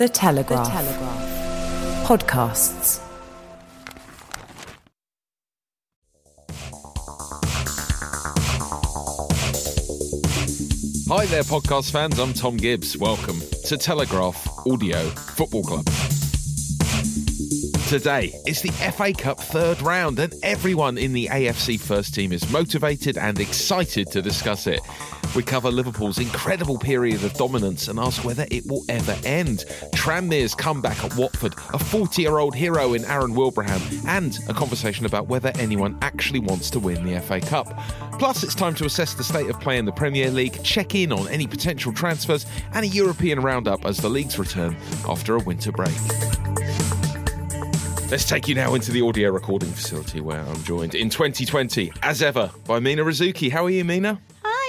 The Telegraph. The Telegraph. Podcasts. Hi there, podcast fans. I'm Tom Gibbs. Welcome to Telegraph Audio Football Club. Today, it's the FA Cup third round, and everyone in the AFC first team is motivated and excited to discuss it. We cover Liverpool's incredible period of dominance and ask whether it will ever end. Tranmere's comeback at Watford, a 40 year old hero in Aaron Wilbraham, and a conversation about whether anyone actually wants to win the FA Cup. Plus, it's time to assess the state of play in the Premier League, check in on any potential transfers, and a European roundup as the leagues return after a winter break. Let's take you now into the audio recording facility where I'm joined in 2020, as ever, by Mina Rzouki. How are you, Mina?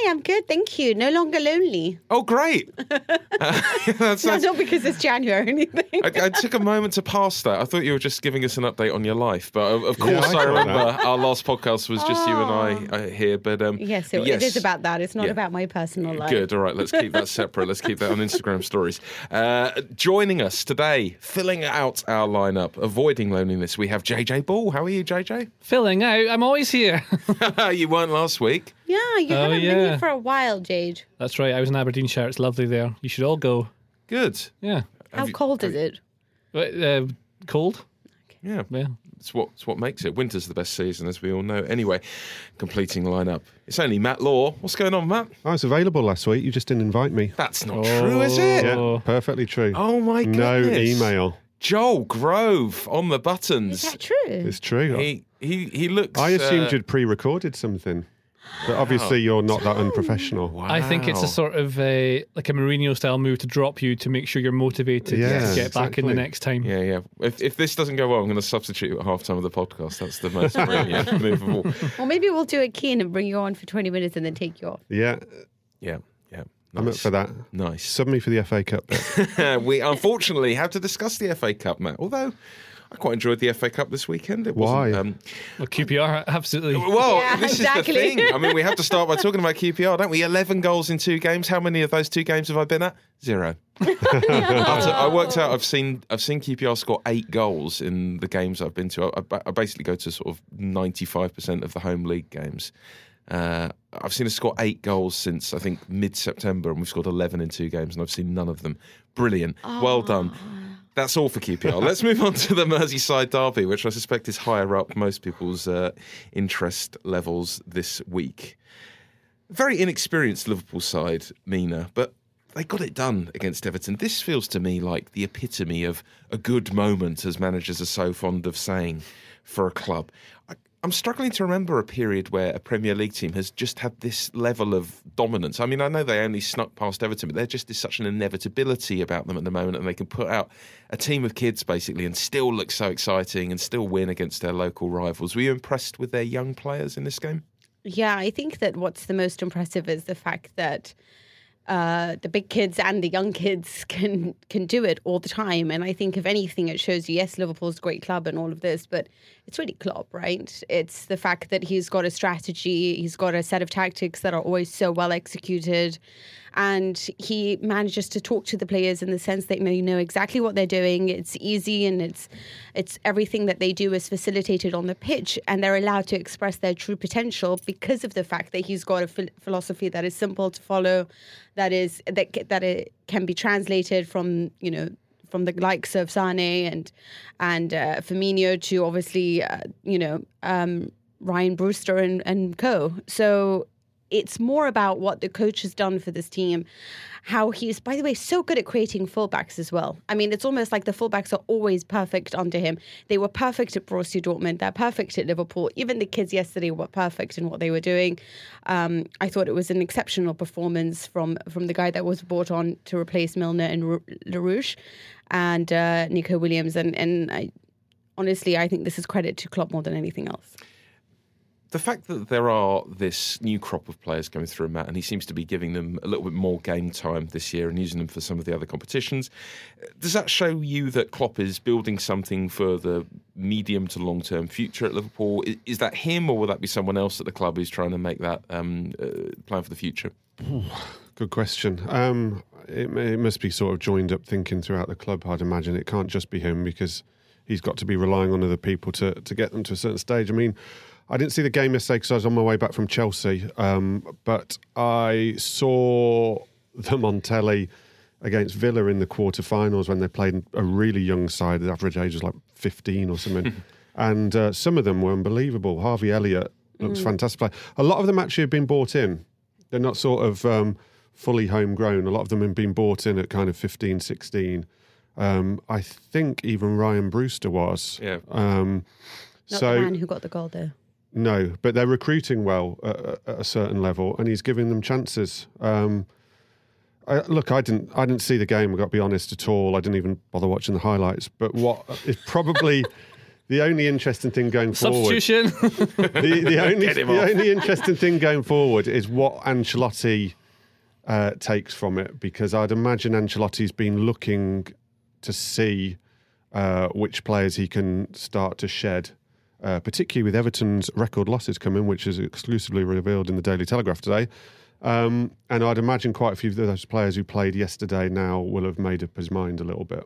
Hi, I'm good, thank you. No longer lonely. Oh, great. Uh, that's, No, that's- not because it's January or anything. I, I took a moment to pass that. I thought you were just giving us an update on your life, but of, of Yeah, course I I, remember that. our last podcast was just you and I uh, here. But um, yes, it, yes. it is about that. It's not Yeah. about my personal life. Good. All right. Let's keep that separate. Let's keep that on Instagram stories. Uh, joining us today, filling out our lineup, avoiding loneliness, we have JJ Ball. How are you, JJ? filling out. I'm always here. you weren't last week. Yeah, you Oh, haven't been yeah. here for a while, Jade. That's right. I was in Aberdeenshire. It's lovely there. You should all go. Good. Yeah. How cold is it? But, Uh, cold. Yeah. Yeah. It's what it's what makes it. Winter's the best season, as we all know. Anyway, completing lineup. It's only Matt Law. What's going on, Matt? I was available last week. You just didn't invite me. That's not true, is it? Yeah, Oh. perfectly true. Oh my goodness. No goodness. email. Joel Grove on the buttons. Is that true? It's true. He he he looks. I assumed uh, you'd pre-recorded something, but obviously you're not that unprofessional. I think it's a sort of a like a Mourinho style move to drop you to make sure you're motivated Yeah, to get back in the exactly. next time. Yeah, yeah. If, if this doesn't go well, I'm going to substitute at half time of the podcast. That's the most brilliant move of all. Well, maybe we'll do a keen and bring you on for 20 minutes and then take you off. Yeah, Yeah, yeah. I'm up Nice. for that. Nice. Sub me for the FA Cup. bit. we unfortunately have to discuss the FA Cup, Matt. Although I quite enjoyed the FA Cup this weekend. It wasn't, Why? Um, Well, QPR, absolutely. well, Yeah, this exactly. is the thing. I mean, we have to start by talking about QPR, don't we? 11 goals in two games. How many of those two games have I been at? Zero. Utter- I worked out. I've seen. I've seen QPR score eight goals in the games I've been to. I, I- I basically go to sort of ninety-five percent of the home league games. Uh, I've seen us score eight goals since I think mid-September, and we've scored eleven in two games, and I've seen none of them. Brilliant. Well done. That's all for QPR. Let's move on to the Merseyside derby, which I suspect is higher up most people's uh, interest levels this week. Very inexperienced Liverpool side, Mina, but they got it done against Everton. This feels to me like the epitome of a good moment, as managers are so fond of saying, for a club. I'm struggling to remember a period where a Premier League team has just had this level of dominance. I mean, I know they only snuck past Everton, but there just is such an inevitability about them at the moment, and they can put out a team of kids basically and still look so exciting and still win against their local rivals. Were you impressed with their young players in this game? Yeah, I think that what's the most impressive is the fact that uh, the big kids and the young kids can can do it all the time. And I think if anything, it shows you yes, Liverpool's a great club and all of this, but it's really Klopp, right? It's the fact that he's got a strategy, he's got a set of tactics that are always so well executed. And he manages to talk to the players in the sense that they know exactly what they're doing. It's easy and it's it's everything that they do is facilitated on the pitch, and they're allowed to express their true potential because of the fact that he's got a phil- philosophy that is simple to follow, that is that that it can be translated from you know from the likes of Sane and and uh, Firmino to obviously uh, you know um, Ryan Brewster and and co. So it's more about what the coach has done for this team, how he's, by the way, so good at creating fullbacks as well. I mean, it's almost like the fullbacks are always perfect under him. They were perfect at Borussia Dortmund. They're perfect at Liverpool. Even the kids yesterday were perfect in what they were doing. Um, I thought it was an exceptional performance from from the guy that was brought on to replace Milner and Larouci and uh, Neco Williams. And and I, honestly, I think this is credit to Klopp more than anything else the fact that there are this new crop of players coming through Matt, and he seems to be giving them a little bit more game time this year and using them for some of the other competitions, does that show you that Klopp is building something for the medium to long term future at Liverpool? Is, that him, or will that be someone else at the club who's trying to make that um, uh, plan for the future? Good question. Um, it, it must be sort of joined up thinking throughout the club. I'd imagine it can't just be him because he's got to be relying on other people to to get them to a certain stage. I mean I didn't see the game yesterday because I was on my way back from Chelsea, um, but I saw the Montelli against Villa in the quarterfinals when they played a really young side. The average age was like 15 or something. and uh, some of them were unbelievable. Harvey Elliott looks mm. fantastic. A lot of them actually have been bought in. They're not sort of um, fully homegrown. A lot of them have been bought in at kind of 15, 16. Um, I think even Ryan Brewster was. Yeah. Um, not so, the man who got the goal there. No, but they're recruiting well at, at a certain level, and he's giving them chances. Um, I, look, I didn't, I didn't see the game. I got to be honest at all. I didn't even bother watching the highlights. But what is probably the only interesting thing going forward? Substitution. the, the only, the only interesting thing going forward is what Ancelotti uh, takes from it, because I'd imagine Ancelotti's been looking to see uh, which players he can start to shed uh, particularly with Everton's record losses coming, which is exclusively revealed in the Daily Telegraph today. Um, and I'd imagine quite a few of those players who played yesterday now will have made up his mind a little bit.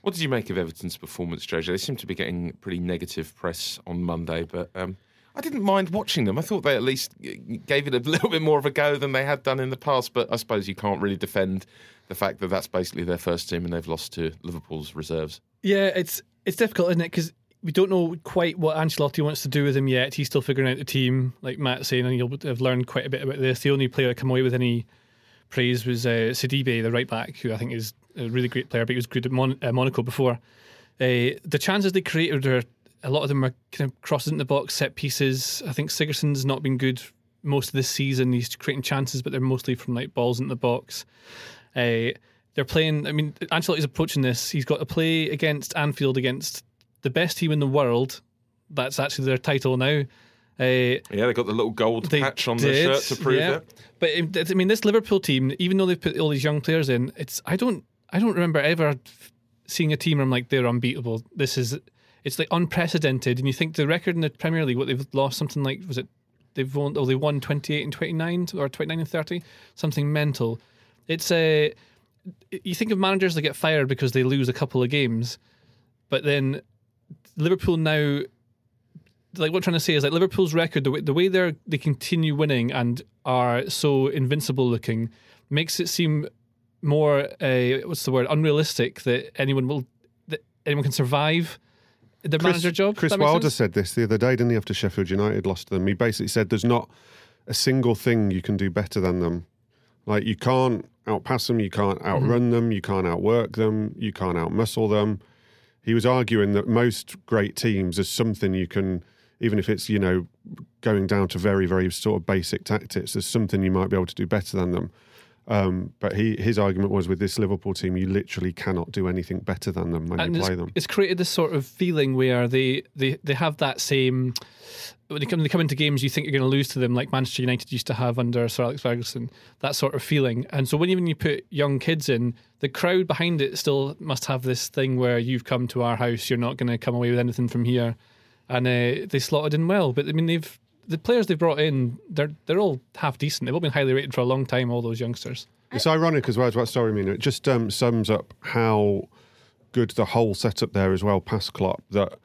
What did you make of Everton's performance, JJ? They seem to be getting pretty negative press on Monday, but um, I didn't mind watching them. I thought they at least gave it a little bit more of a go than they had done in the past. But I suppose you can't really defend the fact that that's basically their first team and they've lost to Liverpool's reserves. Yeah, it's it's difficult, isn't it? Because we don't know quite what Ancelotti wants to do with him yet. He's still figuring out the team, like Matt's saying, and you'll have learned quite a bit about this. The only player that come away with any praise was uh, Sidibe, the right back, who I think is a really great player, but he was good at Mon- uh, Monaco before. Uh, the chances they created are a lot of them are kind of crosses in the box, set pieces. I think Sigurdsson's not been good most of this season. He's creating chances, but they're mostly from like balls in the box. Uh, they're playing. I mean, Ancelotti's approaching this. He's got to play against Anfield against the best team in the world. That's actually their title now. Uh, yeah, they got the little gold patch on did, their shirt to prove yeah. it. But I mean, this Liverpool team, even though they've put all these young players in, it's I don't I don't remember ever seeing a team where I'm like they're unbeatable. This is it's like unprecedented. And you think the record in the Premier League, what they've lost something like was it they've won oh they won 28 and 29 or 29 and 30 something mental. It's a uh, you think of managers that get fired because they lose a couple of games, but then Liverpool now like what I'm trying to say is like Liverpool's record, the way, the way they they continue winning and are so invincible looking, makes it seem more uh, what's the word unrealistic that anyone will that anyone can survive the Chris, manager job. Chris Wilder said this the other day, didn't he? After Sheffield United lost to them, he basically said there's not a single thing you can do better than them. Like you can't outpass them, you can't outrun mm-hmm. them, you can't outwork them, you can't outmuscle them he was arguing that most great teams, there's something you can, even if it's, you know, going down to very, very sort of basic tactics, there's something you might be able to do better than them. Um, but he, his argument was with this Liverpool team, you literally cannot do anything better than them when and you play them. It's created this sort of feeling where they, they, they have that same when they come, they come into games, you think you're going to lose to them, like Manchester United used to have under Sir Alex Ferguson, that sort of feeling. And so when even you put young kids in, the crowd behind it still must have this thing where you've come to our house, you're not going to come away with anything from here. And uh, they slotted in well. But I mean, they've the players they've brought in, they're they're all half decent. They've all been highly rated for a long time. All those youngsters. It's ironic as well as what story mean. It just um, sums up how good the whole setup there as well. Past Klopp that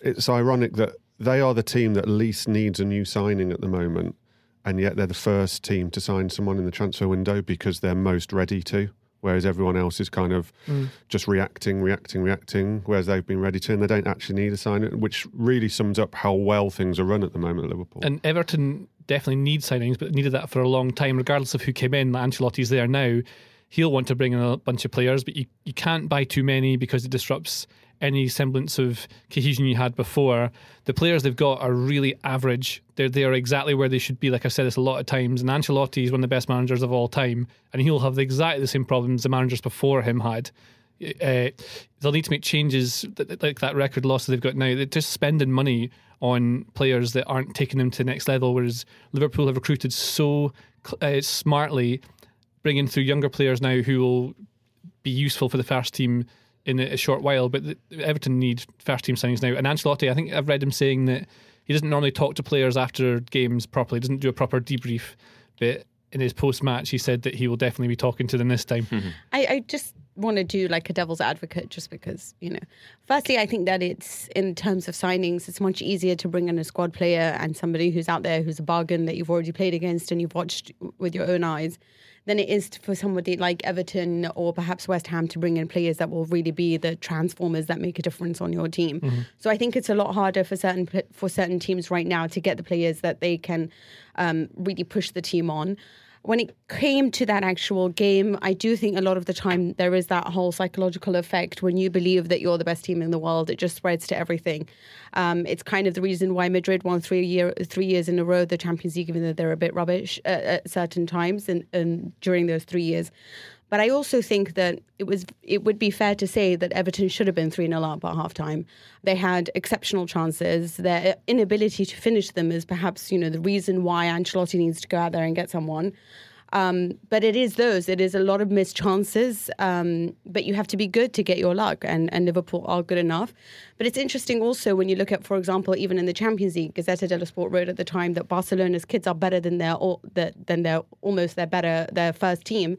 it's ironic that they are the team that least needs a new signing at the moment, and yet they're the first team to sign someone in the transfer window because they're most ready to. Whereas everyone else is kind of mm. just reacting, reacting, reacting. Whereas they've been ready to, and they don't actually need a sign, which really sums up how well things are run at the moment at Liverpool. And Everton definitely need signings, but needed that for a long time, regardless of who came in. Ancelotti's there now. He'll want to bring in a bunch of players, but you, you can't buy too many because it disrupts any semblance of cohesion you had before. The players they've got are really average. They're they are exactly where they should be. Like I've said this a lot of times. And Ancelotti is one of the best managers of all time, and he'll have exactly the same problems the managers before him had. Uh, they'll need to make changes like that record loss that they've got now. They're just spending money on players that aren't taking them to the next level. Whereas Liverpool have recruited so uh, smartly, bringing through younger players now who will be useful for the first team in a, short while. But Everton need first team signings now. And Ancelotti, I think I've read him saying that he doesn't normally talk to players after games properly. Doesn't do a proper debrief. But in his post match, he said that he will definitely be talking to them this time. Mm-hmm. I, I just want to do like a devil's advocate just because, you know, firstly, I think that it's in terms of signings, it's much easier to bring in a squad player and somebody who's out there who's a bargain that you've already played against and you've watched with your own eyes than it is for somebody like Everton or perhaps West Ham to bring in players that will really be the transformers that make a difference on your team. Mm-hmm. So I think it's a lot harder for certain for certain teams right now to get the players that they can um, really push the team on when it came to that actual game, I do think a lot of the time there is that whole psychological effect when you believe that you're the best team in the world. It just spreads to everything. Um, it's kind of the reason why Madrid won three year three years in a row the Champions League, even though they're a bit rubbish uh, at certain times and, and during those three years. But I also think that it was it would be fair to say that Everton should have been 3 0 up at half time. They had exceptional chances. Their inability to finish them is perhaps, you know, the reason why Ancelotti needs to go out there and get someone. Um, but it is those. It is a lot of missed chances. Um, but you have to be good to get your luck, and, and Liverpool are good enough. But it's interesting also when you look at, for example, even in the Champions League, Gazzetta dello Sport wrote at the time that Barcelona's kids are better than their than their almost their better their first team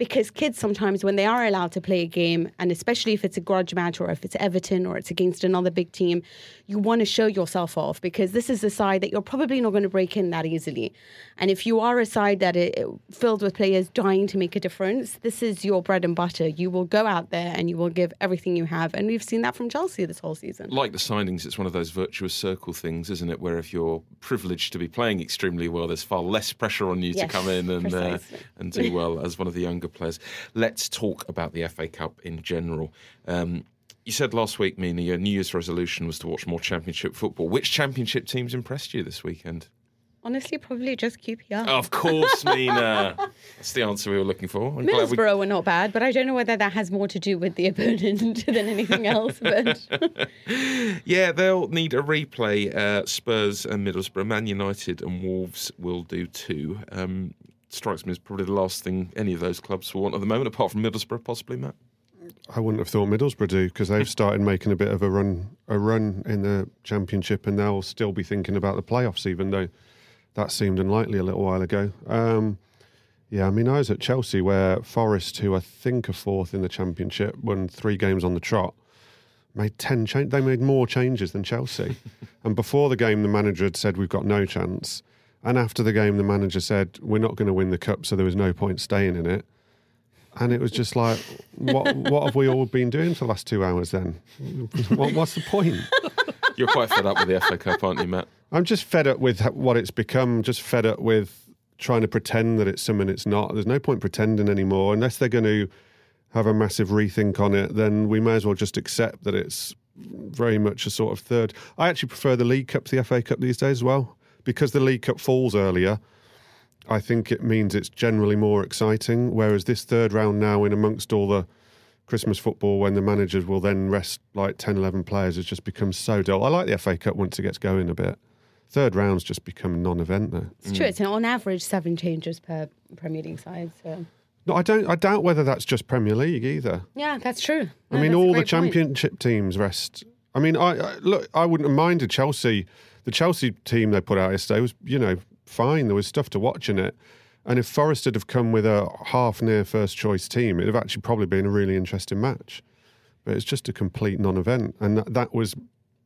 because kids sometimes when they are allowed to play a game and especially if it's a grudge match or if it's everton or it's against another big team you want to show yourself off because this is a side that you're probably not going to break in that easily. And if you are a side that is filled with players dying to make a difference this is your bread and butter. You will go out there and you will give everything you have. And we've seen that from chelsea this whole season. Like the signings it's one of those virtuous circle things isn't it? Where if you're privileged to be playing extremely well there's far less pressure on you yes, to come in and uh, and do well as one of the younger players. Let's talk about the FA Cup in general. Um, you said last week, Mina, your New Year's resolution was to watch more Championship football. Which Championship teams impressed you this weekend? Honestly, probably just QPR. Of course, Mina. That's the answer we were looking for. I'm Middlesbrough we... were not bad, but I don't know whether that has more to do with the opponent than anything else. But yeah, they'll need a replay. Uh, Spurs and Middlesbrough, Man United and Wolves will do too. Um, strikes me as probably the last thing any of those clubs will want at the moment, apart from Middlesbrough, possibly, Matt. I wouldn't have thought Middlesbrough do because they've started making a bit of a run, a run in the championship, and they'll still be thinking about the playoffs, even though that seemed unlikely a little while ago. Um, yeah, I mean, I was at Chelsea where Forest, who I think are fourth in the championship, won three games on the trot, made ten change. They made more changes than Chelsea, and before the game, the manager had said we've got no chance. And after the game, the manager said, We're not going to win the cup, so there was no point staying in it. And it was just like, What, what have we all been doing for the last two hours then? What, what's the point? You're quite fed up with the FA Cup, aren't you, Matt? I'm just fed up with what it's become, just fed up with trying to pretend that it's something it's not. There's no point pretending anymore. Unless they're going to have a massive rethink on it, then we may as well just accept that it's very much a sort of third. I actually prefer the League Cup to the FA Cup these days as well because the League Cup falls earlier, I think it means it's generally more exciting. Whereas this third round now, in amongst all the Christmas football, when the managers will then rest like 10, 11 players, has just become so dull. I like the FA Cup once it gets going a bit. Third round's just become non-event now. It's mm. true. It's on average seven changes per Premier League side. So. No, I don't. I doubt whether that's just Premier League either. Yeah, that's true. No, I mean, all the Championship point. teams rest. I mean, I, I look. I wouldn't have minded Chelsea the Chelsea team they put out yesterday was, you know, fine. There was stuff to watch in it. And if Forest had have come with a half near first choice team, it'd have actually probably been a really interesting match. But it's just a complete non event. And that, that was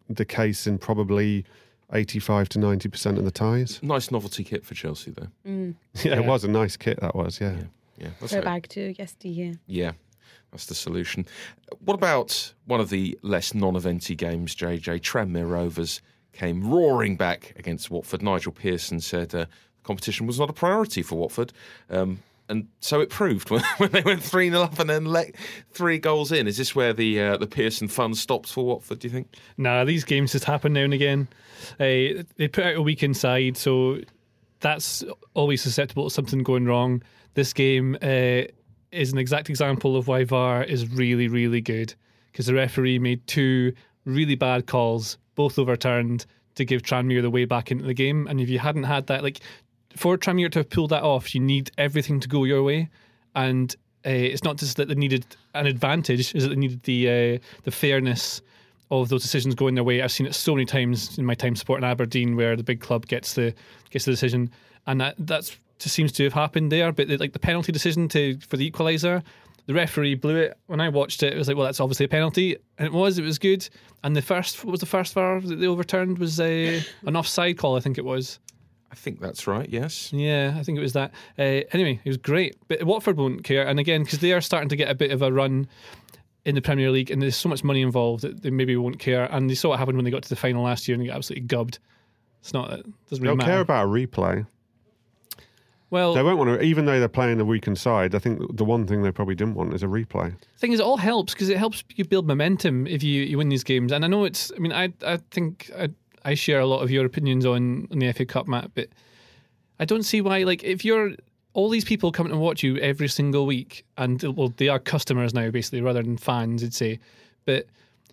the case in probably 85 to 90% of the ties. Nice novelty kit for Chelsea, though. Mm. Yeah, yeah, it was a nice kit, that was, yeah. Yeah, yeah Go back to yesteryear. Yeah, that's the solution. What about one of the less non eventy games, JJ? Tranmere Rovers came roaring back against Watford. Nigel Pearson said uh, the competition was not a priority for Watford. Um, and so it proved when, when they went 3 0 up and then let three goals in. Is this where the uh, the Pearson fun stops for Watford, do you think? Nah, these games just happen now and again. Uh, they put out a weak inside, so that's always susceptible to something going wrong. This game uh, is an exact example of why VAR is really, really good because the referee made two really bad calls, both overturned, to give Tranmere the way back into the game. And if you hadn't had that, like for Tranmere to have pulled that off, you need everything to go your way. And uh, it's not just that they needed an advantage; is that they needed the uh, the fairness of those decisions going their way. I've seen it so many times in my time supporting Aberdeen, where the big club gets the gets the decision, and that that's just seems to have happened there. But the, like the penalty decision to for the equaliser, the referee blew it. When I watched it, it was like, well, that's obviously a penalty, and it was. It was good. And the first, what was the first VAR that they overturned was a an offside call, I think it was. I think that's right, yes. Yeah, I think it was that. Uh, anyway, it was great. But Watford won't care. And again, because they are starting to get a bit of a run in the Premier League and there's so much money involved that they maybe won't care. And they saw what happened when they got to the final last year and they got absolutely gubbed. It's not, it doesn't really They'll matter. care about a replay. Well, They won't want to, even though they're playing a weakened side. I think the one thing they probably didn't want is a replay. The thing is, it all helps because it helps you build momentum if you, you win these games. And I know it's, I mean, I I think I, I share a lot of your opinions on, on the FA Cup, Matt, but I don't see why, like, if you're all these people coming to watch you every single week, and well, they are customers now, basically, rather than fans, I'd say, but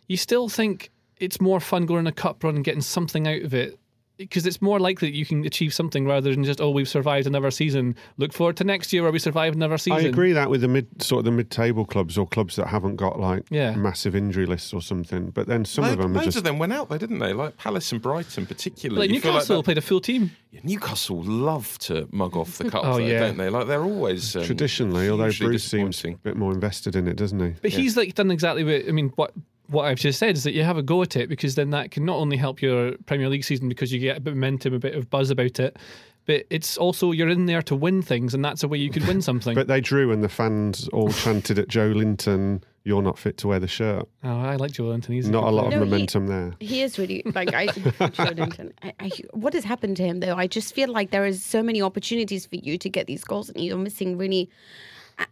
you still think it's more fun going on a cup run and getting something out of it. Because it's more likely that you can achieve something rather than just oh we've survived another season. Look forward to next year where we survive another season. I agree that with the mid sort of the mid-table clubs or clubs that haven't got like Yeah. massive injury lists or something. But then some Load- of them are loads just of them went out there, didn't they? Like Palace and Brighton, particularly. Like You feel Newcastle that- played a full team. Yeah, Newcastle love to mug off the cup, Oh, though, yeah. don't they? Like they're always um, traditionally. Although Bruce seems a bit more invested in it, doesn't he? But he's like done exactly what I mean. What what I've just said is that you have a go at it because then that can not only help your Premier League season because you get a bit of momentum, a bit of buzz about it, but it's also you're in there to win things, and that's a way you could win something. But they drew, and the fans all chanted at Joelinton, "You're not fit to wear the shirt." oh, I like Joelinton. He's Not a good lot of player. No, he- momentum there. He is really like I, Joe Linton. I, I. What has happened to him though? I just feel like there is so many opportunities for you to get these goals, and you're missing really.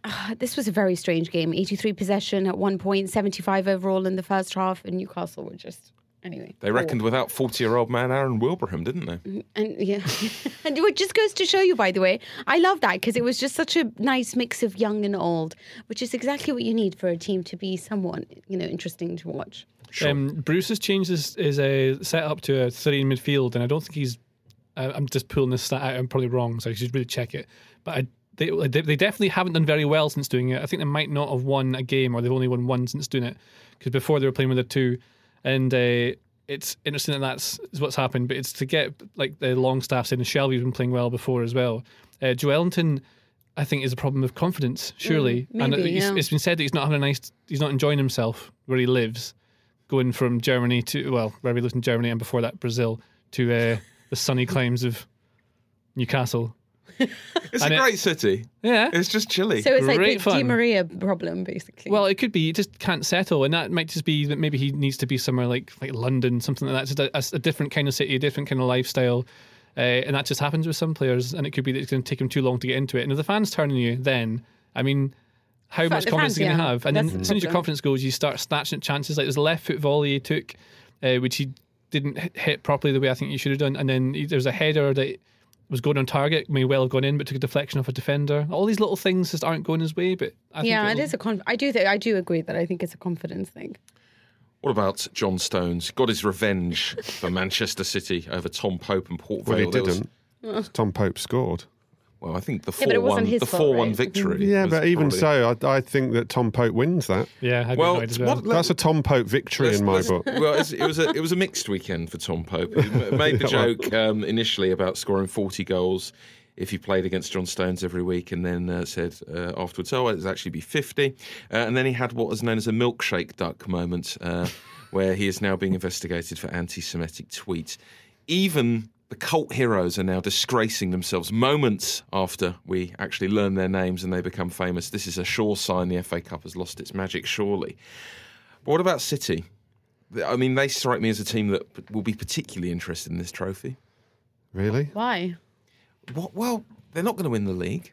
Uh, this was a very strange game. 83 possession at one point, 75 overall in the first half, and Newcastle were just anyway. They reckoned without 40 year old man Aaron Wilbraham, didn't they? And yeah, and it just goes to show you, by the way, I love that because it was just such a nice mix of young and old, which is exactly what you need for a team to be somewhat, you know, interesting to watch. Um, Bruce has changed his, his uh, setup to a three in midfield, and I don't think he's. Uh, I'm just pulling this stat out. I'm probably wrong, so I should really check it. But I, they they they definitely haven't done very well since doing it. I think they might not have won a game, or they've only won one since doing it. Because before they were playing with a two, and uh, it's interesting that that's is what's happened. But it's to get like the Longstaff saying Shelvey's been playing well before as well. Uh, Joelinton. I think is a problem of confidence, surely, Mm, and maybe, it's, yeah. it's been said that he's not having a nice, he's not enjoying himself where he lives going from Germany to well, where he lived in Germany and before that Brazil to uh, the sunny climes of Newcastle. It's And a it- great city. Yeah. It's just chilly. So it's like Great the fun. Di Maria problem, basically. Well, it could be he just can't settle, and that might just be that maybe he needs to be somewhere like like London, something like that. Just a, a different kind of city, a different kind of lifestyle, uh, and that just happens with some players. And it could be that it's going to take him too long to get into it. And if the fans turn on you, then I mean, how Fa- much the confidence are you going to have? And then the as soon as your confidence goes, you start snatching at chances. Like there's a left foot volley he took, uh, which he didn't hit, hit properly the way I think he should have done. And then there's a header that was going on target, may well have gone in, but took a deflection off a defender. All these little things just aren't going his way. But I yeah, it it'll- a conf- I do think I do agree that I think it's a confidence thing. What about John Stones? Got his revenge for Manchester City over Tom Pope and Port Vale. Well, he didn't. Tom Pope scored. Well, I think the Yeah, but it four wasn't one, the four one victory. Yeah, but even probably- so, I, I think that Tom Pope wins that. Yeah, I'd well, as well. what, That's a Tom Pope victory Let's- in my book. Well, it's- it was a it was a mixed weekend for Tom Pope. He made the joke um, initially about scoring forty goals if he played against John Stones every week, and then uh, said uh, afterwards, "Oh, it'd actually be 50. Uh, and then he had what was known as a milkshake duck moment, uh, where he is now being investigated for anti-Semitic tweets. Even the cult heroes are now disgracing themselves moments after we actually learn their names and they become famous. This is a sure sign the FA Cup has lost its magic, surely. But what about City? I mean, they strike me as a team that will be particularly interested in this trophy. Really? Why? What? Well, they're not going to win the league.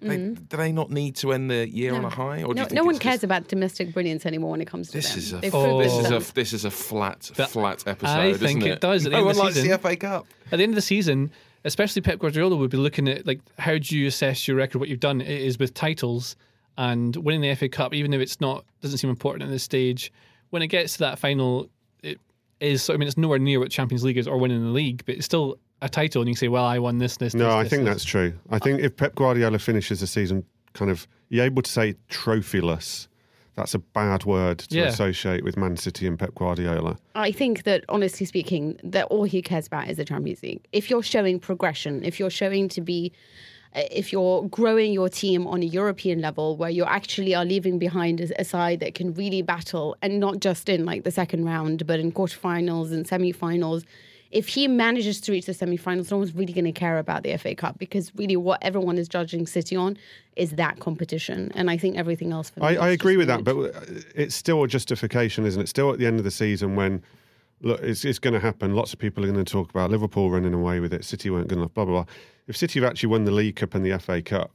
They, mm. do they not need to end the year on a high? Or do. No, you think no one cares just- about domestic brilliance anymore when it comes to This them. is a Oh. proven this is a this is a flat That- flat episode. I think isn't it does at the no end of one the likes season. the FA Cup. At the end of the season, especially Pep Guardiola would be looking at like how do you assess your record, what you've done. It is with titles and winning the FA Cup, even if it's not doesn't seem important at this stage. When it gets to that final, it is. I mean, it's nowhere near what Champions League is or winning the league, but it's still a title, and you can say, "Well, I won this, this." No, this, I this, think this. that's true. I think if Pep Guardiola finishes the season kind of, you're able to say trophyless. That's a bad word to Yeah. associate with Man City and Pep Guardiola. I think that honestly speaking, that all he cares about is the Champions League. If you're showing progression, if you're showing to be, uh, if you're growing your team on a European level, where you actually are leaving behind a, a side that can really battle, and not just in like the second round, but in quarterfinals and semi-finals. If he manages to reach the semi-finals, no one's really going to care about the FA Cup because really what everyone is judging City on is that competition, and I think everything else. I, I agree with that, but uh, it's still a justification, isn't it? Still at the end of the season when look, it's, it's going to happen. Lots of people are going to talk about Liverpool running away with it. City weren't good enough. Blah blah blah. If City have actually won the League Cup and the FA Cup,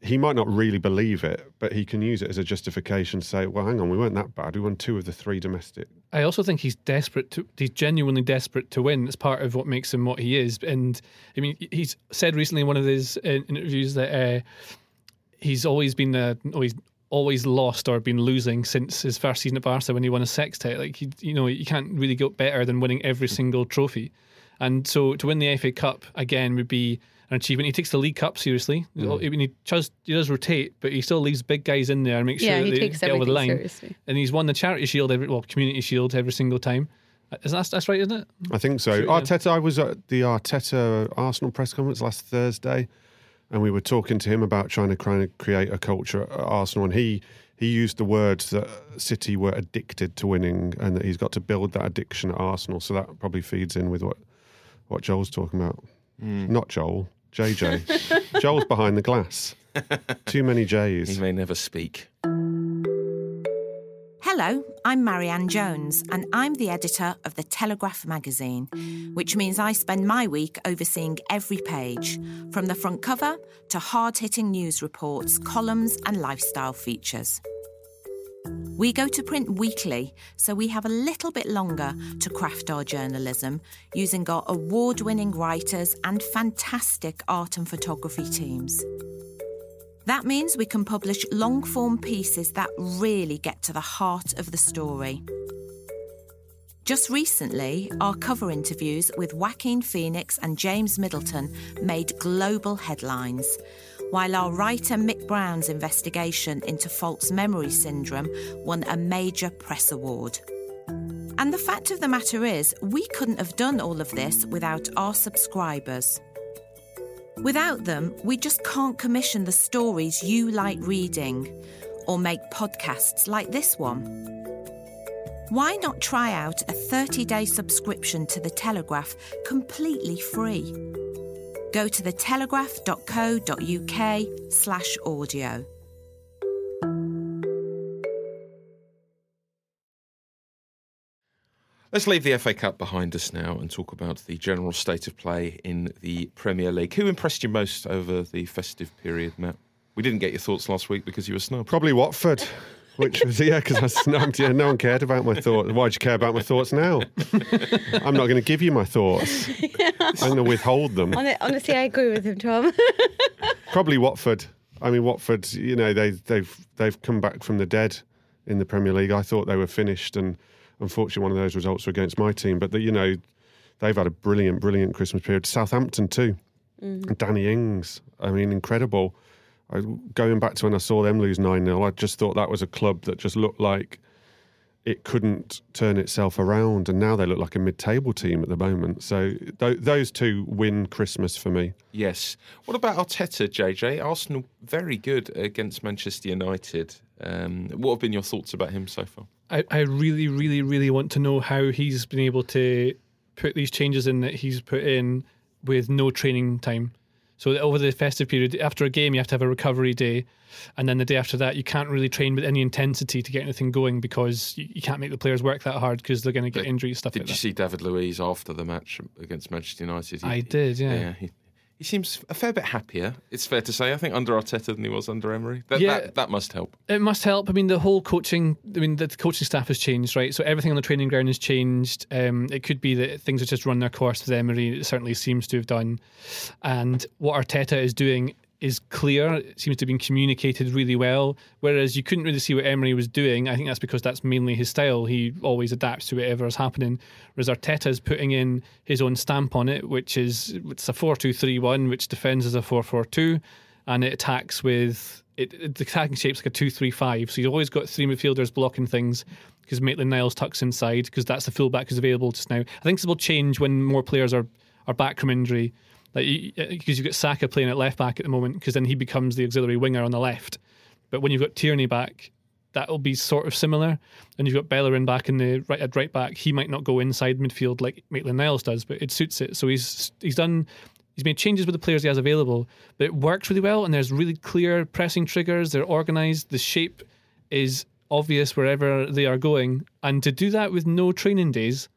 he might not really believe it, but he can use it as a justification to say, "Well, hang on, we weren't that bad. We won two of the three domestic." I also think he's desperate to. He's genuinely desperate to win. It's part of what makes him what he is. And I mean, he's said recently in one of his uh, interviews that uh, he's always been uh, always always lost or been losing since his first season at Barca when he won a sextet. Like he, you know, you can't really get better than winning every single trophy. And so to win the FA Cup again would be an achievement. He takes the League Cup seriously. I mean, he does he does rotate, but he still leaves big guys in there and makes Yeah, sure he they get over the line. seriously. And he's won the Charity Shield, every, well, Community Shield every single time. Is that that's right, isn't it? I think so. Sure, yeah. Arteta, I was at the Arteta Arsenal press conference last Thursday, and we were talking to him about trying to kind of create a culture at Arsenal, and he he used the words that City were addicted to winning, and that he's got to build that addiction at Arsenal. So that probably feeds in with what what Joel's talking about. Hmm. Not Joel, JJ. Joel's behind the glass. Too many J's. He may never speak. Hello, I'm Marianne Jones, and I'm the editor of The Telegraph magazine, which means I spend my week overseeing every page, from the front cover to hard hitting news reports, columns, and lifestyle features. We go to print weekly, so we have a little bit longer to craft our journalism using our award winning writers and fantastic art and photography teams. That means we can publish long form pieces that really get to the heart of the story. Just recently, our cover interviews with Joaquin Phoenix and James Middleton made global headlines, while our writer Mick Brown's investigation into false memory syndrome won a major press award. And the fact of the matter is, we couldn't have done all of this without our subscribers. Without them, we just can't commission the stories you like reading or make podcasts like this one. Why not try out a 30 day subscription to The Telegraph completely free? Go to thetelegraph.co.uk slash audio. Let's leave the FA Cup behind us now and talk about the general state of play in the Premier League. Who impressed you most over the festive period, Matt? We didn't get your thoughts last week because you were snubbed. Probably Watford. Which was yeah, because I snubbed. Yeah, no one cared about my thoughts. Why'd you care about my thoughts now? I'm not going to give you my thoughts. I'm going to withhold them. Honestly, I agree with him, Tom. Probably Watford. I mean, Watford. You know, they they've they've come back from the dead in the Premier League. I thought they were finished, and unfortunately, one of those results were against my team. But the, you know, they've had a brilliant, brilliant Christmas period. Southampton too. And Danny Ings. I mean, incredible. I, going back to when I saw them lose 9 0, I just thought that was a club that just looked like it couldn't turn itself around. And now they look like a mid table team at the moment. So th- those two win Christmas for me. Yes. What about Arteta, JJ? Arsenal very good against Manchester United. Um, what have been your thoughts about him so far? I, I really, really, really want to know how he's been able to put these changes in that he's put in with no training time. So over the festive period, after a game, you have to have a recovery day, and then the day after that, you can't really train with any intensity to get anything going because you, you can't make the players work that hard because they're going to get injuries stuff Did like you that. see David Luiz after the match against Manchester United? He- I did, yeah. he, he seems a fair bit happier. It's fair to say. I think under Arteta than he was under Emery. That, Yeah. that, that must help. It must help. I mean, the whole coaching. I mean, the coaching staff has changed, right? So everything on the training ground has changed. Um, it could be that things have just run their course with Emery. It certainly seems to have done. And what Arteta is doing is clear. It seems to have been communicated really well. Whereas you couldn't really see what Emery was doing. I think that's because that's mainly his style. He always adapts to whatever is happening. Whereas is putting in his own stamp on it, which is it's a four-two-three-one, which defends as a four-four-two, and it attacks with it, it, the attacking shape's like a two-three-five. So you've always got three midfielders blocking things because Maitland Niles tucks inside because that's the fullback who's available just now. I think this will change when more players are are back from injury. Like because uh, you've got Saka playing at left back at the moment, because then he becomes the auxiliary winger on the left. But when you've got Tierney back, that'll be sort of similar. And you've got Bellerin back in the right at right back. He might not go inside midfield like Maitland Niles does, but it suits it. So he's he's done. He's made changes with the players he has available, but it works really well. And there's really clear pressing triggers. They're organised. The shape is obvious wherever they are going. And to do that with no training days,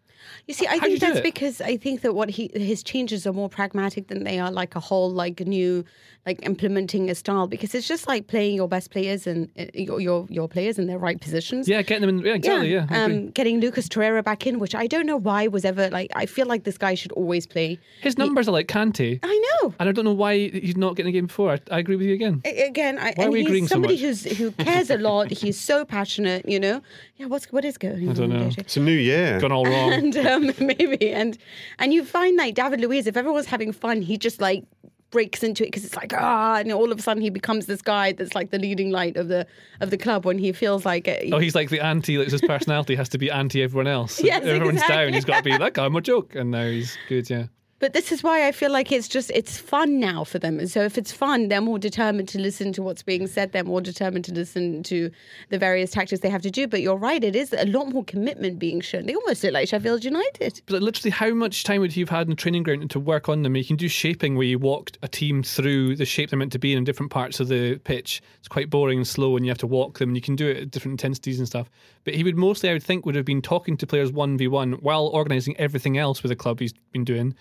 You see, I How do think that's because I think that what he his changes are more pragmatic than they are like a whole like new like implementing a style because it's just like playing your best players and uh, your your, your players in their right positions. yeah, getting them in. Yeah, exactly. Yeah, I agree. um, getting Lucas Torreira back in, which I don't know why was ever like. I feel like this guy should always play. his numbers are like Kante. I know. And I don't know why he's not getting a game before. I, I agree with you again. A- Again, I, Why are we he's agreeing so somebody much? who's who cares a lot. He's so passionate, you know. Yeah, what's what is going on? I don't know. JJ? It's a new year. Gone all wrong. and um, maybe and and you find like David Luiz, if everyone's having fun, he just like breaks into it because it's like ah, and all of a sudden he becomes this guy that's like the leading light of the of the club when he feels like it. Oh, he's like the anti. Like his personality has to be anti everyone else. Yes, Everyone's exactly. down. He's got to be that guy. I'm a joke, and now he's good. Yeah. But this is why I feel like it's just it's fun now for them. And so if it's fun, they're more determined to listen to what's being said. They're more determined to listen to the various tactics they have to do. But you're right, it is a lot more commitment being shown. They almost look like Sheffield United. But literally, how much time would you have had in training ground to work on them? You can do shaping where you walk a team through the shape they're meant to be in different parts of the pitch. It's quite boring and slow, and you have to walk them. And you can do it at different intensities and stuff. But he would mostly, I would think, would have been talking to players one v one while organising everything else with the club he's been doing,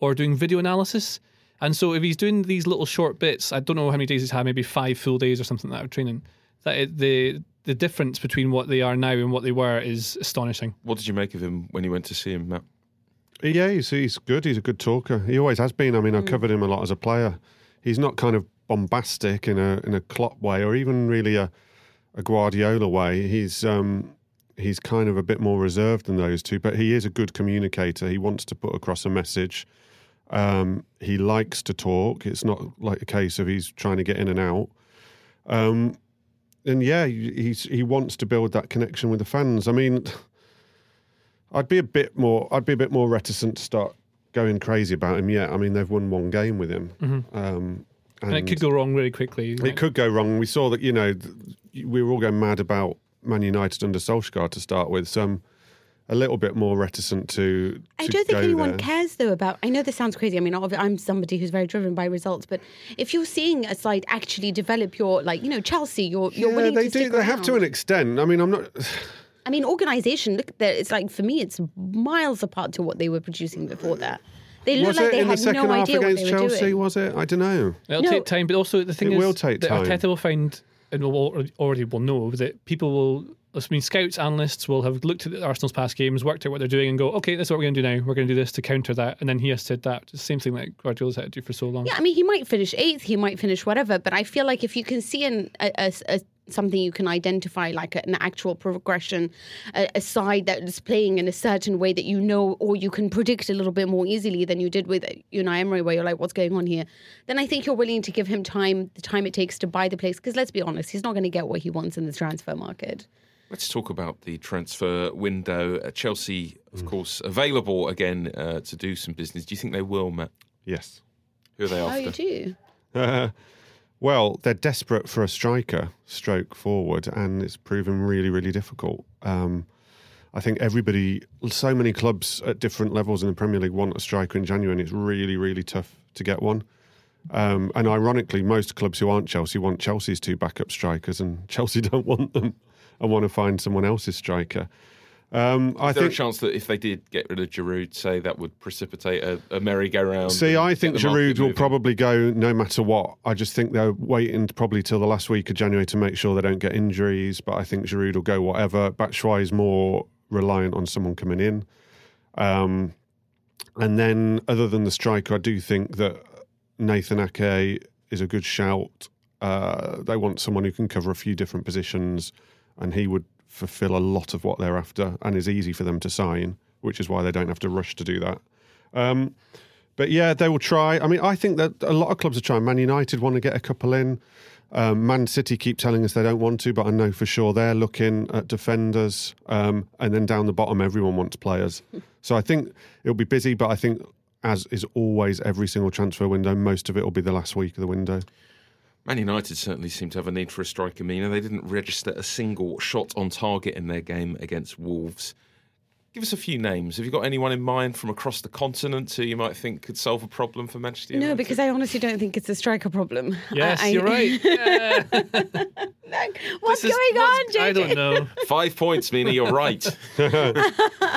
or doing video analysis. And so, if he's doing these little short bits, I don't know how many days he's had, maybe five full days or something like that of training. That it, the the difference between what they are now and what they were is astonishing. What did you make of him when you went to see him, Matt? Yeah, he's, he's good. He's a good talker. He always has been. I mean, I've covered him a lot as a player. He's not kind of bombastic in a in a Klopp way, or even really a, a Guardiola way. He's um, he's kind of a bit more reserved than those two, but he is a good communicator. He wants to put across a message. Um, he likes to talk. It's not like a case of he's trying to get in and out. Um, and yeah, he- he's he wants to build that connection with the fans. I mean. I'd be a bit more. I'd be a bit more reticent to start going crazy about him. yet. I mean, they've won one game with him, um, Mm-hmm. And, it could go wrong really quickly. It could go wrong. We saw that. You know, we were all going mad about Man United under Solskjaer to start with. So I'm a little bit more reticent to. I to don't think go anyone there. cares though about. I know this sounds crazy. I mean, I'm somebody who's very driven by results, but if you're seeing a side actually develop your, like you know, Chelsea, you're you're Yeah, willing they to do. stick They have to an extent. I mean, I'm not. I mean, organisation. Look, at that. it's like for me, it's miles apart to what they were producing before that. They look was like it they in the had second no half idea what against they were Chelsea? doing. Was it? I don't know. It'll No. take time, but also the thing It is will take that time. Arteta will find, and will already will know that people will. I mean, scouts, analysts will have looked at Arsenal's past games, worked out what they're doing, and go, "Okay, that's what we're going to do now. We're going to do this to counter that." And then he has to adapt. It's the same thing that Guardiola's had to do for so long. Yeah, I mean, he might finish eighth, he might finish whatever, but I feel like if you can see an, a, a- a- something you can identify, like an actual progression, a, a side that is playing in a certain way that you know or you can predict a little bit more easily than you did with Unai Emery, where you're like, what's going on here? Then I think you're willing to give him time, the time it takes to buy the place, because let's be honest, he's not going to get what he wants in the transfer market. Let's talk about the transfer window. Uh, Chelsea, Mm. of course, available again uh, to do some business. Do you think they will, Matt? Yes. Who are they Oh, after? you do? Well, they're desperate for a striker, stroke forward, and it's proven really, really difficult. Um, I think everybody, so many clubs at different levels in the Premier League want a striker in January, and it's really, really tough to get one. Um, and ironically, most clubs who aren't Chelsea want Chelsea's two backup strikers, and Chelsea don't want them and want to find someone else's striker. Um, I Is there think. a chance that if they did get rid of Giroud, say that would precipitate a, a merry-go-round? See, I think Giroud will probably go no matter what. I just think they're waiting probably till the last week of January to make sure they don't get injuries. But I think Giroud will go whatever. Batshuayi is more reliant on someone coming in. Um, and then, other than the striker, I do think that Nathan Ake is a good shout. Uh, they want someone who can cover a few different positions, and he would fulfill a lot of what they're after and is easy for them to sign, which is why they don't have to rush to do that. Um, but yeah, they will try. I mean, I think that a lot of clubs are trying. Man United want to get a couple in. Um, Man City keep telling us they don't want to, but I know for sure they're looking at defenders. Um, and then down the bottom, everyone wants players. So I think it'll be busy, but I think, as is always every single transfer window, most of it will be the last week of the window. Man United certainly seem to have a need for a striker. Mina, they didn't register a single shot on target in their game against Wolves. Give us a few names. Have you got anyone in mind from across the continent who you might think could solve a problem for Manchester United? No, because I honestly don't think it's a striker problem. Yes, I- I- you're right. Yeah. Like, what's This is- going on, what's- I JJ? don't know. Five points, Mina, you're right.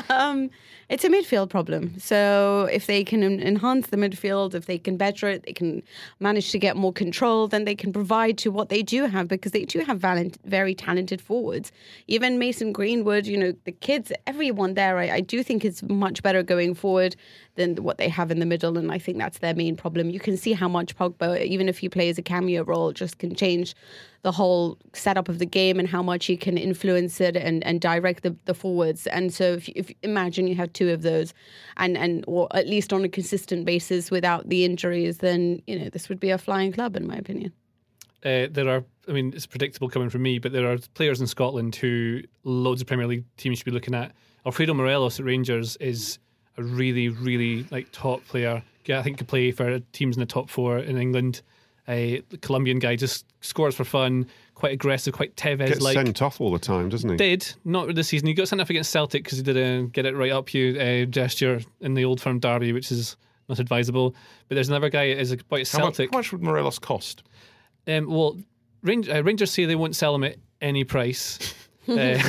um, it's a midfield problem. So if they can enhance the midfield, if they can better it, they can manage to get more control, then they can provide to what they do have because they do have valent, very talented forwards. Even Mason Greenwood, you know, the kids, everyone there, I, I do think is much better going forward than what they have in the middle. And I think that's their main problem. You can see how much Pogba, even if he plays a cameo role, just can change the whole setup of the game and how much he can influence it and, and direct the, the forwards. And so if, if imagine you have two of those and, and or at least on a consistent basis without the injuries, then you know this would be a flying club in my opinion. uh, there are, I mean, it's predictable coming from me, but there are players in Scotland who loads of Premier League teams should be looking at. Alfredo Morelos at Rangers is a really, really like top player. Yeah, I think could play for teams in the top four in England. A Colombian guy just scores for fun, quite aggressive, quite Tevez Gets like. sent off all the time, doesn't he? Did not this season. He got sent off against Celtic because he did a get it right up you uh, gesture in the Old Firm derby, which is not advisable. But there's another guy is a quite How much, Celtic. how much would Morelos cost? Um, well, Range, uh, Rangers say they won't sell him at any price. Uh,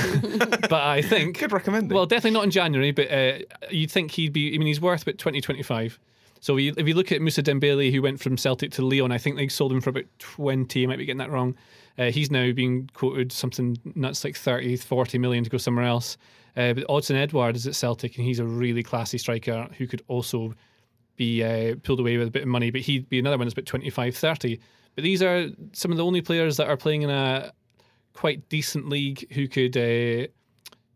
but I think Good recommending. well, definitely not in January. But uh, you'd think he'd be. I mean, he's worth about twenty twenty five. So if you look at Musa Dembele, who went from Celtic to Lyon, I think they sold him for about twenty. I might be getting that wrong. Uh, he's now being quoted something nuts like 30, 40 million to go somewhere else. Uh, but Odsonne Edouard is at Celtic, and he's a really classy striker who could also be uh, pulled away with a bit of money, but he'd be another one that's about 25, 30. But these are some of the only players that are playing in a quite decent league who could uh,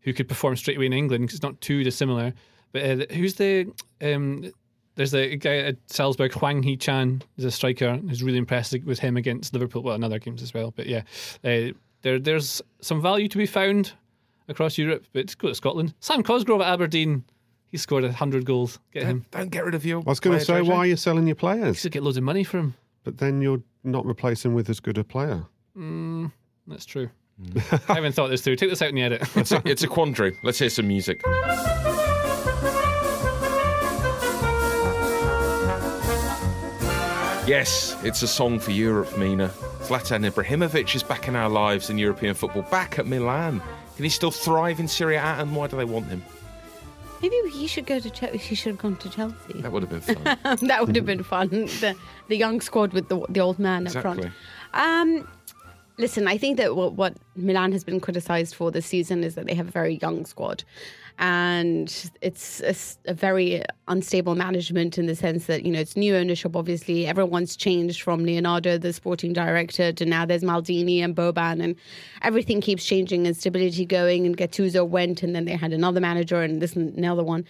who could perform straight away in England because it's not too dissimilar. But uh, who's the um, there's the guy at Salzburg, Hwang Hee-chan, is a striker who's really impressed with him against Liverpool. Well, in other games as well. But yeah, uh, there there's some value to be found across Europe. But go to Scotland. Sam Cosgrove at Aberdeen, he scored hundred goals. Get him. Don't get rid of your. I was going to say, why are you selling your You players? should get loads of money for him. But then you're not replacing with as good a player. Mm, that's true. I haven't thought this through. Take this out in the edit. It's a, it's a quandary. Let's hear some music. Yes, it's a song for Europe, Mina. Zlatan Ibrahimovic is back in our lives in European football, back at Milan. Can he still thrive in Serie A, and why do they want him? Maybe he should go to Chelsea. He should have gone to Chelsea. That would have been fun. that would have been fun. The the young squad with the the old man up Exactly. front. Um, listen, I think that what, what Milan has been criticised for this season is that they have a very young squad. And it's a very unstable management in the sense that, you know, it's new ownership, obviously. Everyone's changed from Leonardo, the sporting director, to now there's Maldini and Boban, and everything keeps changing and stability going. And Gattuso went, and then they had another manager and this and another one.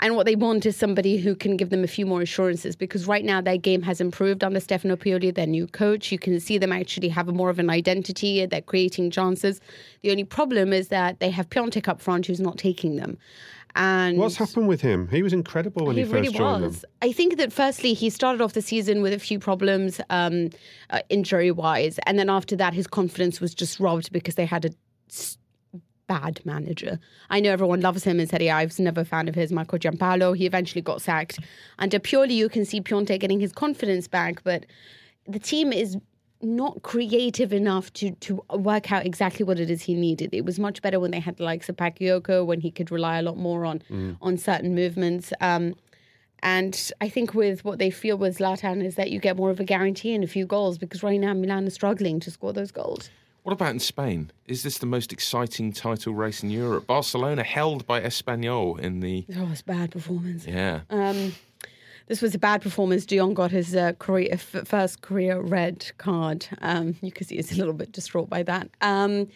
And what they want is somebody who can give them a few more assurances because right now their game has improved under Stefano Pioli, their new coach. You can see them actually have more of an identity. They're creating chances. The only problem is that they have Piatek up front who's not taking them. And What's happened with him? He was incredible when he, he first really joined was. them. I think that firstly, he started off the season with a few problems, um, uh, injury wise. And then after that, his confidence was just robbed because they had a s- bad manager. I know everyone loves him in Serie A. I was never a fan of his, Marco Giampaolo. He eventually got sacked. Under Pioli, you can see Piatek getting his confidence back, but the team is not creative enough to to work out exactly what it is he needed. It was much better when they had the likes of Bakayoko, when he could rely a lot more on on certain movements. Um, and I think with what they feel with Zlatan is that you get more of a guarantee and a few goals because right now Milan is struggling to score those goals. What about in Spain? Is this the most exciting title race in Europe? Barcelona held by Espanyol in the Oh, it's bad performance. yeah. Um, this was a bad performance. De Jong got his uh, career, f- first career red card. Um, you can see he's a little bit distraught by that. Um,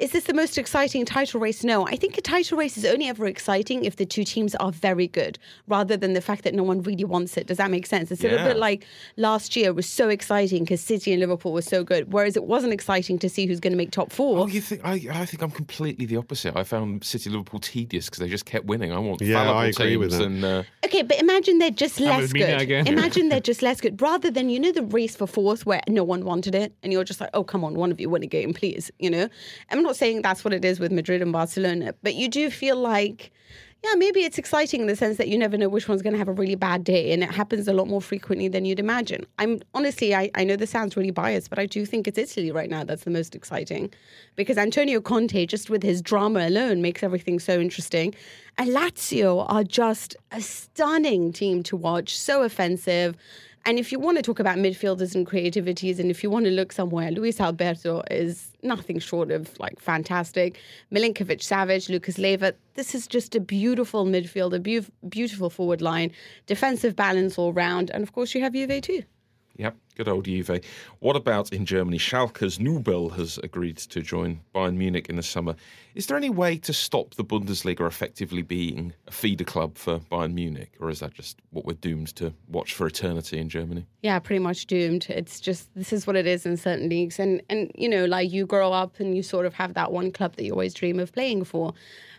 is this the most exciting title race? No. I think a title race is only ever exciting if the two teams are very good, rather than the fact that no one really wants it. Does that make sense? It's a little bit like last year was so exciting because City and Liverpool were so good, whereas it wasn't exciting to see who's going to make top four. Oh, you think I? I think I'm completely the opposite. I found City Liverpool tedious because they just kept winning. I want Yeah, I agree teams with that. and uh, Okay, but imagine they're just less would be me good. again. Imagine they're just less good. Rather than, you know, the race for fourth where no one wanted it and you're just like, oh, come on, one of you win a game, please. You know? I'm not saying that's what it is with Madrid and Barcelona, but you do feel like, yeah, maybe it's exciting in the sense that you never know which one's going to have a really bad day and it happens a lot more frequently than you'd imagine. I'm honestly, I, I know this sounds really biased, but I do think it's Italy right now that's the most exciting because Antonio Conte, just with his drama alone, makes everything so interesting. And Lazio are just a stunning team to watch, so offensive. And if you want to talk about midfielders and creativities, and if you want to look somewhere, Luis Alberto is nothing short of like fantastic. Milinkovic, Savic, Lucas Leiva. This is just a beautiful midfield, a beau- beautiful forward line, defensive balance all round. And of course, you have Juve too. Yep, good old Juve. What about in Germany? Schalke's Nubel has agreed to join Bayern Munich in the summer. Is there any way to stop the Bundesliga effectively being a feeder club for Bayern Munich, or is that just what we're doomed to watch for eternity in Germany? Yeah, pretty much doomed. It's just this is what it is in certain leagues, and and you know, like you grow up and you sort of have that one club that you always dream of playing for.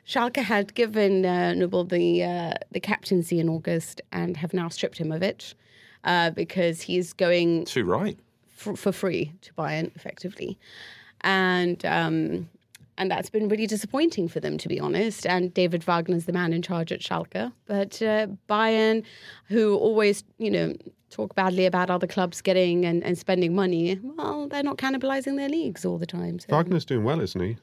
Schalke had given uh, Nubel the uh, the captaincy in August and have now stripped him of it uh, because he's going Too right. for, for free to Bayern effectively, and um, and that's been really disappointing for them to be honest. And David Wagner's the man in charge at Schalke, but uh, Bayern, who always you know talk badly about other clubs getting and, and spending money, well, they're not cannibalizing their leagues all the time. So. Wagner's doing well, isn't he?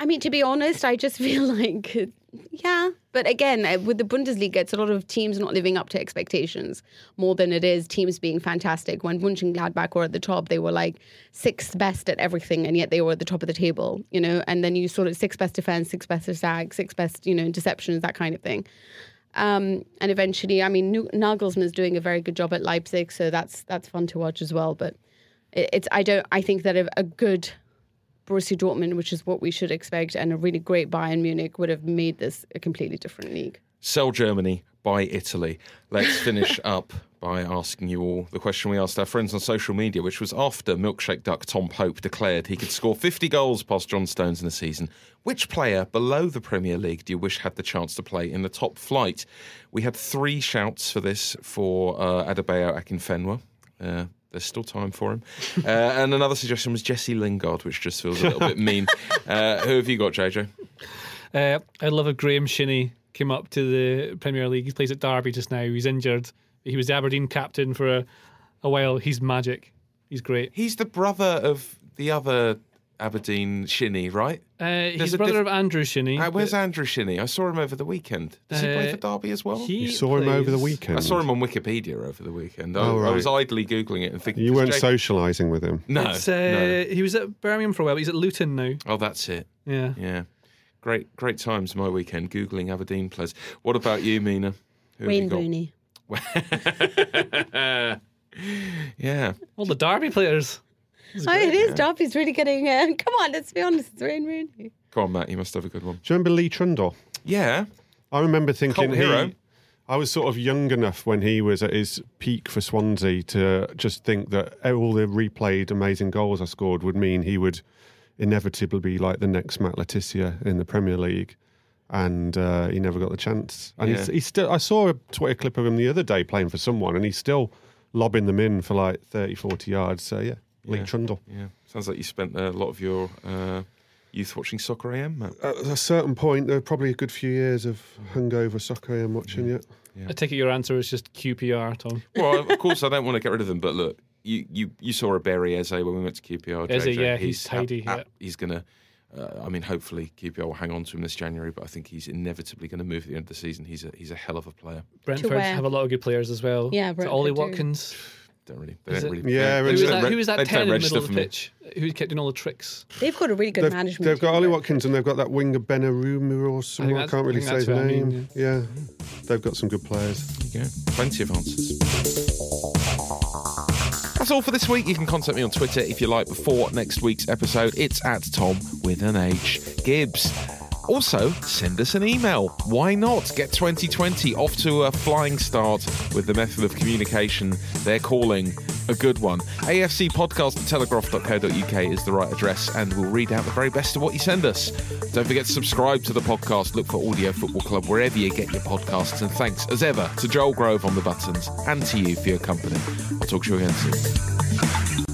I mean, to be honest, I just feel like, yeah. But again, uh, with the Bundesliga, it's a lot of teams not living up to expectations more than it is teams being fantastic. When Mönchengladbach were at the top, they were like sixth best at everything, and yet they were at the top of the table, you know. And then you sort of sixth best defense, sixth best attack, sixth best, you know, interceptions, that kind of thing. Um, and eventually, I mean, Nagelsmann is doing a very good job at Leipzig, so that's that's fun to watch as well. But it, it's I don't I think that a good Borussia Dortmund, which is what we should expect, and a really great Bayern Munich would have made this a completely different league. Sell Germany, buy Italy. Let's finish up by asking you all the question we asked our friends on social media, which was after Milkshake Duck Tom Pope declared he could score 50 goals past John Stones in a season. Which player below the Premier League do you wish had the chance to play in the top flight? We had three shouts for this for uh, Adebayo Akinfenwa. Uh, there's still time for him. Uh, and another suggestion was Jesse Lingard, which just feels a little bit mean. Uh, who have you got, JJ? Uh, I'd love if Graeme Shinnie came up to the Premier League. He plays at Derby just now. He's injured. He was the Aberdeen captain for a, a while. He's magic. He's great. He's the brother of the other Aberdeen Shinnie, right? Uh, he's a the brother diff- of Andrew Shinnie. Uh, where's but Andrew Shinnie? I saw him over the weekend. Does he play Uh, for Derby as well? he You saw him over the weekend. I saw him on Wikipedia over the weekend. I, Oh, I was idly googling it and thinking. You weren't Jake- socialising with him. No, It's, uh, no. He was at Birmingham for a while. but He's at Luton now. Oh, that's it. Yeah. Yeah, great, great times my weekend googling Aberdeen players. What about you, Mina? Who have Wayne you got? Rooney. yeah, All the Derby players. Oh, it is. Derby's really getting. Uh, come on, let's be honest. It's Wayne Rooney. go on, Matt. You must have a good one. Do you remember Lee Trundle? Yeah, I remember thinking Cult hero. he. I was sort of young enough when he was at his peak for Swansea to just think that all the replayed amazing goals I scored would mean he would inevitably be like the next Matt Le Tissier in the Premier League. And uh, he never got the chance. And he's, he's still. I saw a Twitter clip of him the other day playing for someone, and he's still lobbing them in for like 30, 40 yards. So yeah, Lee Yeah. Trundle. yeah. Sounds like you spent a lot of your uh, youth watching soccer AM? Matt? At a certain point, there are probably a good few years of hungover Soccer AM watching yet. I take it your answer is just QPR, Tom. Well, of course, I don't want to get rid of them, but look, you you, you saw a Barry Eze when we went to QPR. Eze, JJ. yeah, he's tidy, ap- yeah. he's gonna. Uh, I mean, hopefully QPR will hang on to him this January, but I think he's inevitably going to move at the end of the season. He's a he's a hell of a player. Brentford have a lot of good players as well. Yeah, Is it Ollie Brentford do. Watkins. Don't really. They Is don't it- really. Yeah, they Who was that, re- who was that 10 in the middle of the for me. pitch? Who kept doing all the tricks? They've got a really good They've, management. they've got Ollie though. Watkins and they've got that winger Benrahma or someone. I, that's- can't really think say his that's what I name. mean, yeah, they've got some good players. There you go. Plenty of answers. That's all for this week. You can contact me on Twitter if you like before next week's episode. It's at Tom with an H Gibbs. Also, send us an email. Why not? Get 2020 off to a flying start with the method of communication they're calling a good one. AFC podcast at telegraph.co.uk is the right address, and we'll read out the very best of what you send us. Don't forget to subscribe to the podcast. Look for Audio Football Club wherever you get your podcasts. And thanks, as ever, to Joel Grove on the buttons and to you for your company. I'll talk to you again soon.